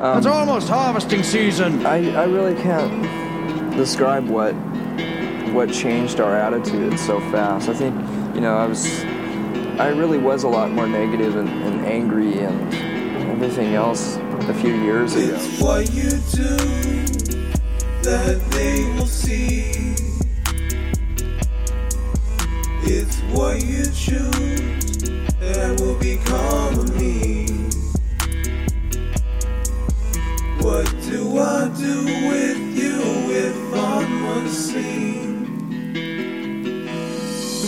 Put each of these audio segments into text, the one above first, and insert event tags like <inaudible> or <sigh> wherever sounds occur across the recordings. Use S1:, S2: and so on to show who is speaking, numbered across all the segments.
S1: Um,
S2: it's almost harvesting season.
S1: I, I really can't describe what what changed our attitude so fast. I think, you know, I was I really was a lot more negative and, and angry and everything else a few years ago.
S3: It's what you do that they will see. It's what you choose Do with you if I'm unseen?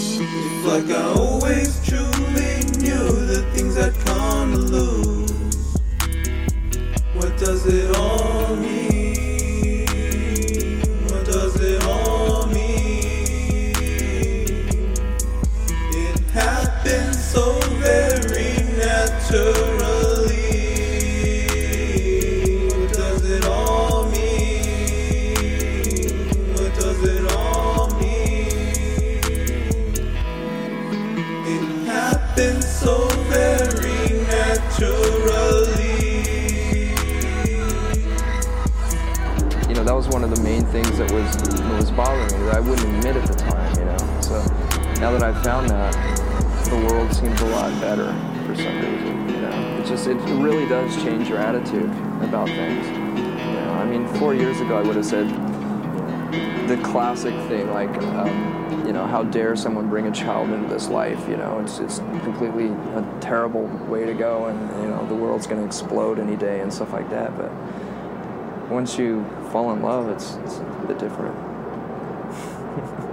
S3: It's like I always truly knew the things I'd come to lose.
S1: That was one of the main things that was that was bothering me that I wouldn't admit at the time. You know, so now that I've found that, the world seems a lot better for some reason. You know, it just it really does change your attitude about things. You know, I mean, four years ago I would have said the classic thing like. Um, you know, how dare someone bring a child into this life? You know, it's it's completely a terrible way to go, and you know, the world's going to explode any day and stuff like that. But once you fall in love, it's, it's a bit different. <laughs>